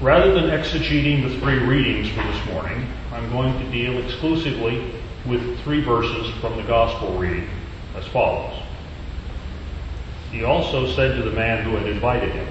Rather than exegeting the three readings for this morning, I'm going to deal exclusively with three verses from the Gospel reading as follows. He also said to the man who had invited him,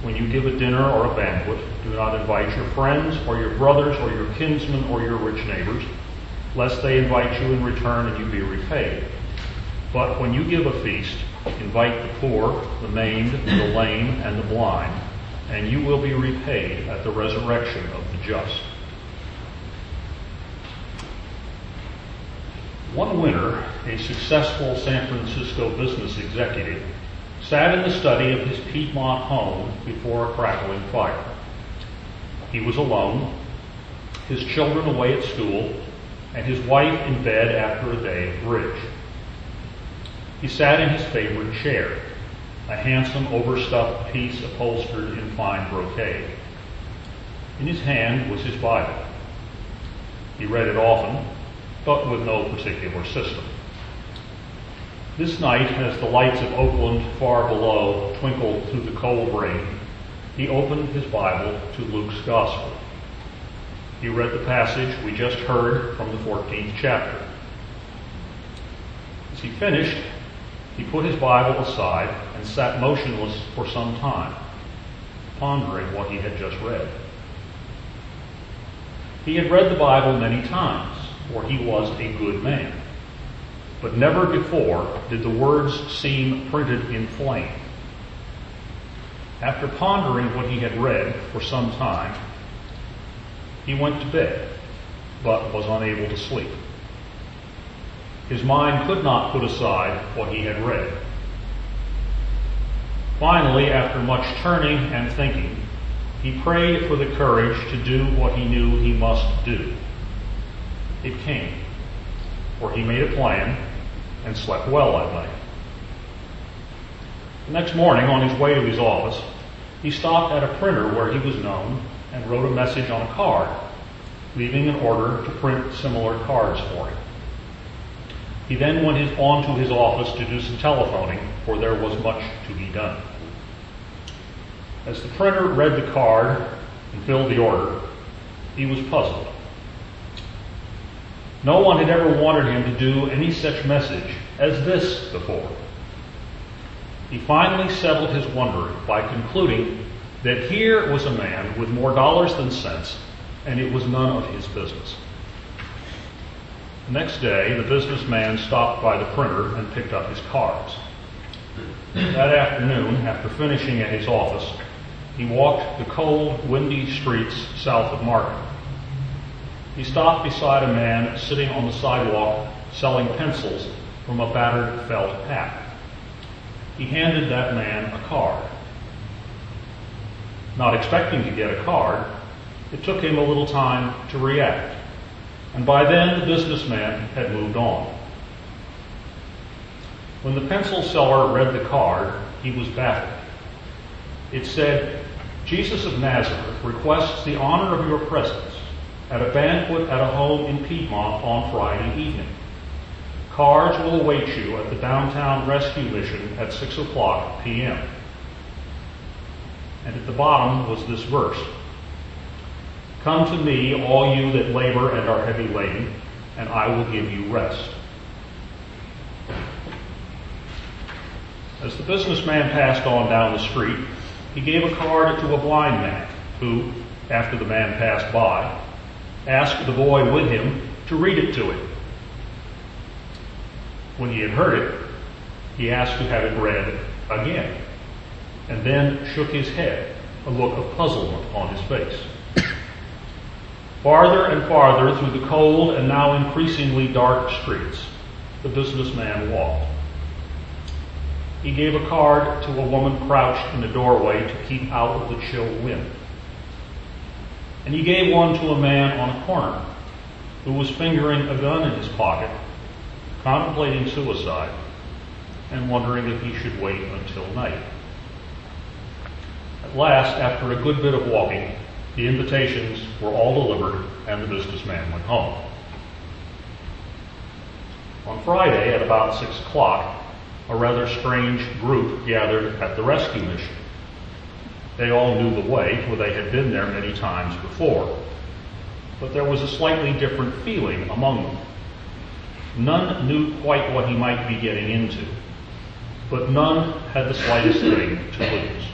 When you give a dinner or a banquet, do not invite your friends or your brothers or your kinsmen or your rich neighbors, lest they invite you in return and you be repaid. But when you give a feast, invite the poor, the maimed, the lame, and the blind and you will be repaid at the resurrection of the just. One winter, a successful San Francisco business executive sat in the study of his Piedmont home before a crackling fire. He was alone, his children away at school, and his wife in bed after a day of bridge. He sat in his favorite chair, a handsome overstuffed piece upholstered in fine brocade. In his hand was his Bible. He read it often, but with no particular system. This night, as the lights of Oakland far below twinkled through the cold rain, he opened his Bible to Luke's Gospel. He read the passage we just heard from the 14th chapter. As he finished, he put his Bible aside and sat motionless for some time, pondering what he had just read. He had read the Bible many times, for he was a good man. But never before did the words seem printed in flame. After pondering what he had read for some time, he went to bed, but was unable to sleep. His mind could not put aside what he had read. Finally, after much turning and thinking, he prayed for the courage to do what he knew he must do. It came, for he made a plan and slept well that night. The next morning, on his way to his office, he stopped at a printer where he was known and wrote a message on a card, leaving an order to print similar cards for him. He then went his, on to his office to do some telephoning, for there was much to be done. As the printer read the card and filled the order, he was puzzled. No one had ever wanted him to do any such message as this before. He finally settled his wonder by concluding that here was a man with more dollars than sense, and it was none of his business. The next day, the businessman stopped by the printer and picked up his cards. That afternoon, after finishing at his office, he walked the cold, windy streets south of Market. He stopped beside a man sitting on the sidewalk selling pencils from a battered felt hat. He handed that man a card. Not expecting to get a card, it took him a little time to react and by then the businessman had moved on. When the pencil seller read the card, he was baffled. It said, Jesus of Nazareth requests the honor of your presence at a banquet at a home in Piedmont on Friday evening. Cards will await you at the downtown rescue mission at 6 o'clock p.m. And at the bottom was this verse Come to me, all you that labor and are heavy laden, and I will give you rest. As the businessman passed on down the street, he gave a card to a blind man who, after the man passed by, asked the boy with him to read it to him. When he had heard it, he asked to have it read again, and then shook his head, a look of puzzlement on his face. Farther and farther through the cold and now increasingly dark streets, the businessman walked. He gave a card to a woman crouched in the doorway to keep out of the chill wind. And he gave one to a man on a corner who was fingering a gun in his pocket, contemplating suicide, and wondering if he should wait until night. At last, after a good bit of walking, the invitations were all delivered, and the businessman went home. On Friday at about 6 o'clock, a rather strange group gathered at the rescue mission. They all knew the way, for they had been there many times before. But there was a slightly different feeling among them. None knew quite what he might be getting into, but none had the slightest thing to lose.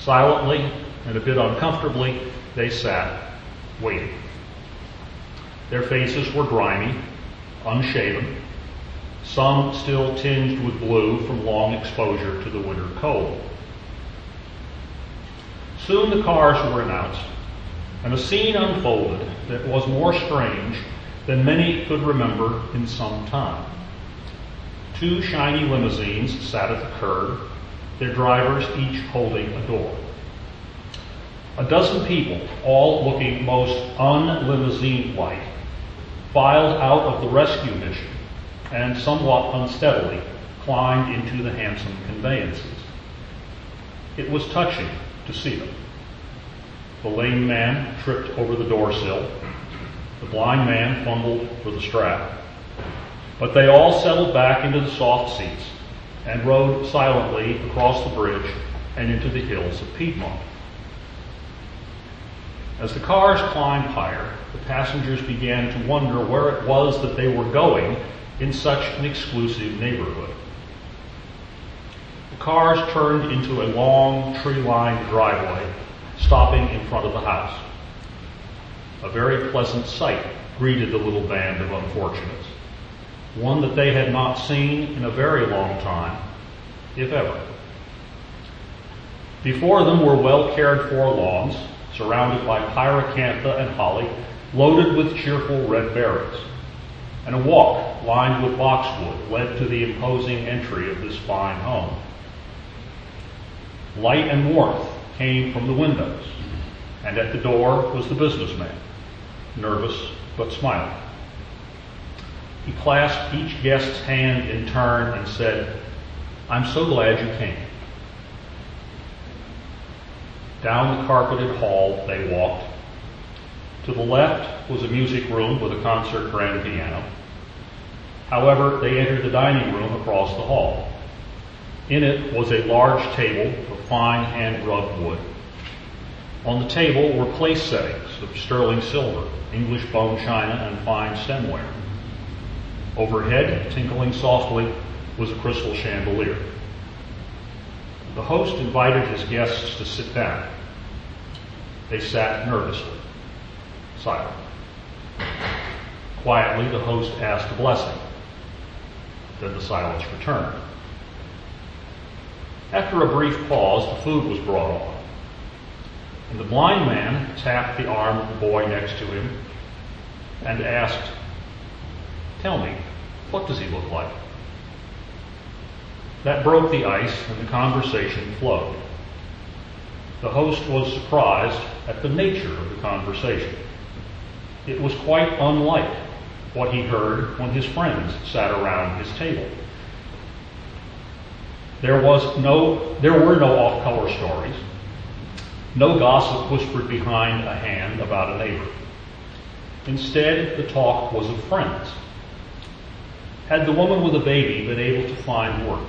Silently and a bit uncomfortably, they sat, waiting. Their faces were grimy, unshaven, some still tinged with blue from long exposure to the winter cold. Soon the cars were announced, and a scene unfolded that was more strange than many could remember in some time. Two shiny limousines sat at the curb, their drivers each holding a door. A dozen people, all looking most unlimousine-like, filed out of the rescue mission and somewhat unsteadily climbed into the handsome conveyances. It was touching to see them. The lame man tripped over the door sill. The blind man fumbled for the strap. But they all settled back into the soft seats and rode silently across the bridge and into the hills of Piedmont. As the cars climbed higher, the passengers began to wonder where it was that they were going in such an exclusive neighborhood. The cars turned into a long tree-lined driveway, stopping in front of the house. A very pleasant sight greeted the little band of unfortunates, one that they had not seen in a very long time, if ever. Before them were well cared for lawns, surrounded by pyracantha and holly, loaded with cheerful red berries and a walk lined with boxwood led to the imposing entry of this fine home. Light and warmth came from the windows, and at the door was the businessman, nervous but smiling. He clasped each guest's hand in turn and said, I'm so glad you came. Down the carpeted hall they walked, to the left was a music room with a concert grand piano. However, they entered the dining room across the hall. In it was a large table of fine hand-rubbed wood. On the table were place settings of sterling silver, English bone china, and fine stemware. Overhead, tinkling softly, was a crystal chandelier. The host invited his guests to sit down. They sat nervously silent. Quietly, the host asked a blessing. Then the silence returned. After a brief pause, the food was brought on. And the blind man tapped the arm of the boy next to him and asked, Tell me, what does he look like? That broke the ice and the conversation flowed. The host was surprised at the nature of the conversation. It was quite unlike what he heard when his friends sat around his table. There was no, there were no off-color stories, no gossip whispered behind a hand about a neighbor. Instead, the talk was of friends. Had the woman with the baby been able to find work?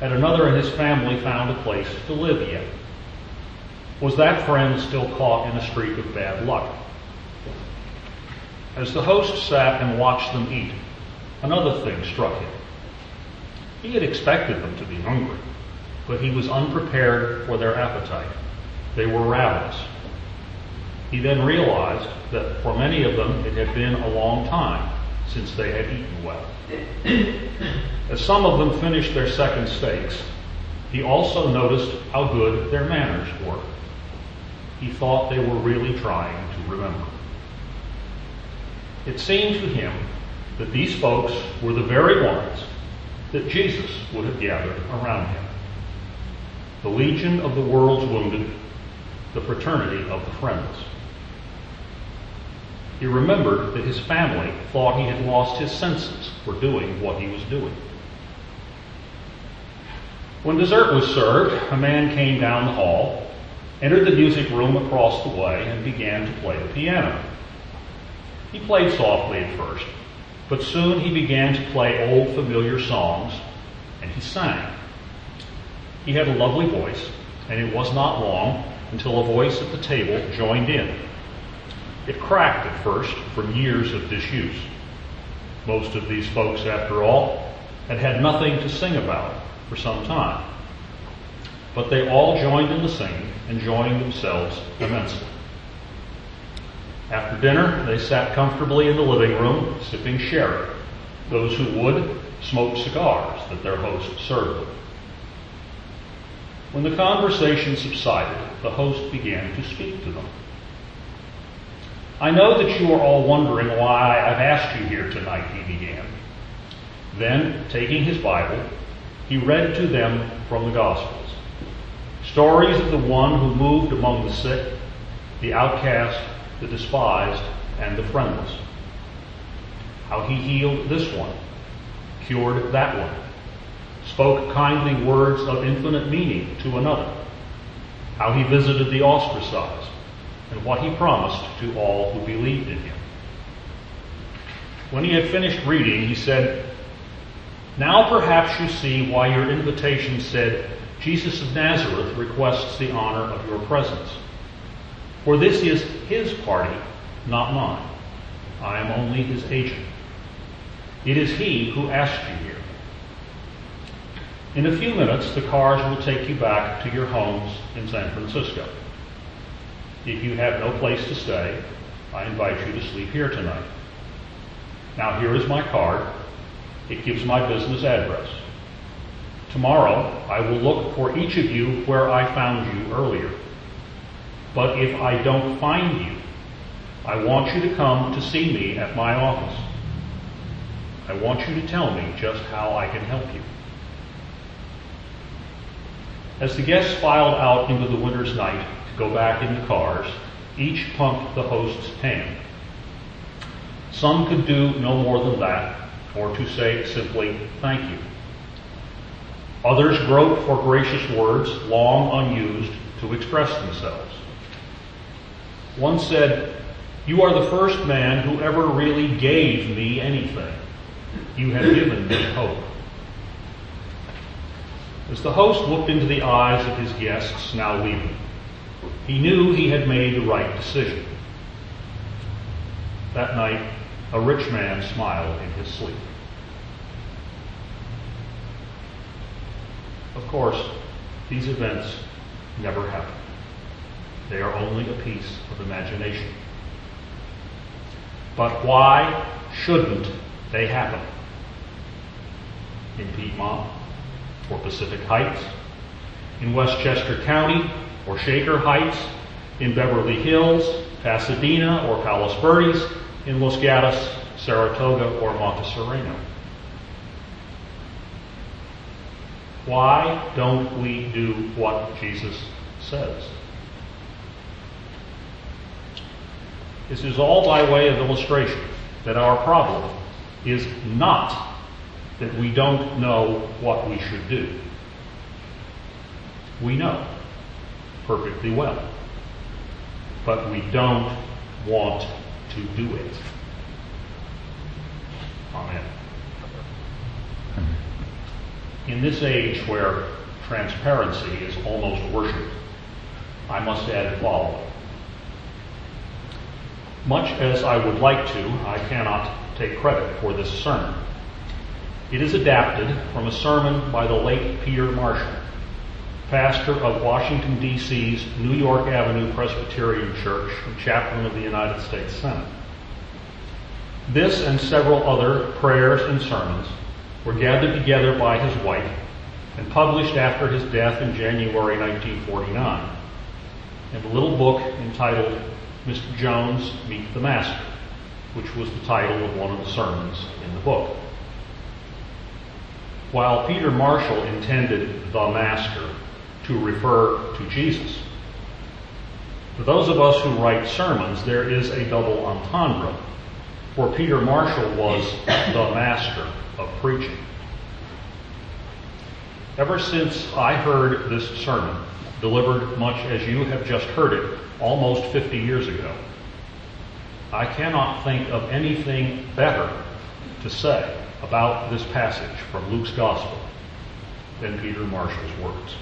Had another in his family found a place to live yet? Was that friend still caught in a streak of bad luck? As the host sat and watched them eat, another thing struck him. He had expected them to be hungry, but he was unprepared for their appetite. They were ravenous. He then realized that for many of them it had been a long time since they had eaten well. As some of them finished their second steaks, he also noticed how good their manners were. He thought they were really trying to remember. It seemed to him that these folks were the very ones that Jesus would have gathered around him. The legion of the world's wounded, the fraternity of the friends. He remembered that his family thought he had lost his senses for doing what he was doing. When dessert was served, a man came down the hall, entered the music room across the way, and began to play the piano. He played softly at first, but soon he began to play old familiar songs, and he sang. He had a lovely voice, and it was not long until a voice at the table joined in. It cracked at first from years of disuse. Most of these folks, after all, had had nothing to sing about for some time. But they all joined in the singing, enjoying themselves immensely. After dinner, they sat comfortably in the living room, sipping sherry. Those who would smoked cigars that their host served them. When the conversation subsided, the host began to speak to them. I know that you are all wondering why I've asked you here tonight, he began. Then, taking his Bible, he read to them from the Gospels stories of the one who moved among the sick, the outcast, the despised, and the friendless. How he healed this one, cured that one, spoke kindly words of infinite meaning to another, how he visited the ostracized, and what he promised to all who believed in him. When he had finished reading, he said, Now perhaps you see why your invitation said, Jesus of Nazareth requests the honor of your presence. For this is his party, not mine. I am only his agent. It is he who asked you here. In a few minutes, the cars will take you back to your homes in San Francisco. If you have no place to stay, I invite you to sleep here tonight. Now, here is my card. It gives my business address. Tomorrow, I will look for each of you where I found you earlier. But if I don't find you, I want you to come to see me at my office. I want you to tell me just how I can help you. As the guests filed out into the winter's night go back in the cars, each pumped the host's tank. Some could do no more than that, or to say simply, thank you. Others groped for gracious words, long unused, to express themselves. One said, You are the first man who ever really gave me anything. You have given me hope. As the host looked into the eyes of his guests now leaving, he knew he had made the right decision. That night, a rich man smiled in his sleep. Of course, these events never happen. They are only a piece of imagination. But why shouldn't they happen? In Piedmont or Pacific Heights, in Westchester County or Shaker Heights, in Beverly Hills, Pasadena or Palos Verdes, in Los Gatos, Saratoga, or Montecito. Why don't we do what Jesus says? This is all by way of illustration that our problem is not that we don't know what we should do. We know perfectly well, but we don't want to do it. Amen. In this age where transparency is almost worship, I must add the following. Much as I would like to, I cannot take credit for this sermon. It is adapted from a sermon by the late Peter Marshall, pastor of Washington, D.C.'s New York Avenue Presbyterian Church and chaplain of the United States Senate. This and several other prayers and sermons were gathered together by his wife and published after his death in January 1949 in a little book entitled Mr. Jones Meet the Master, which was the title of one of the sermons in the book. While Peter Marshall intended the Master to refer to Jesus, for those of us who write sermons, there is a double entendre, for Peter Marshall was the master of preaching. Ever since I heard this sermon, delivered much as you have just heard it, almost 50 years ago, I cannot think of anything better to say about this passage from Luke's Gospel than Peter Marshall's words.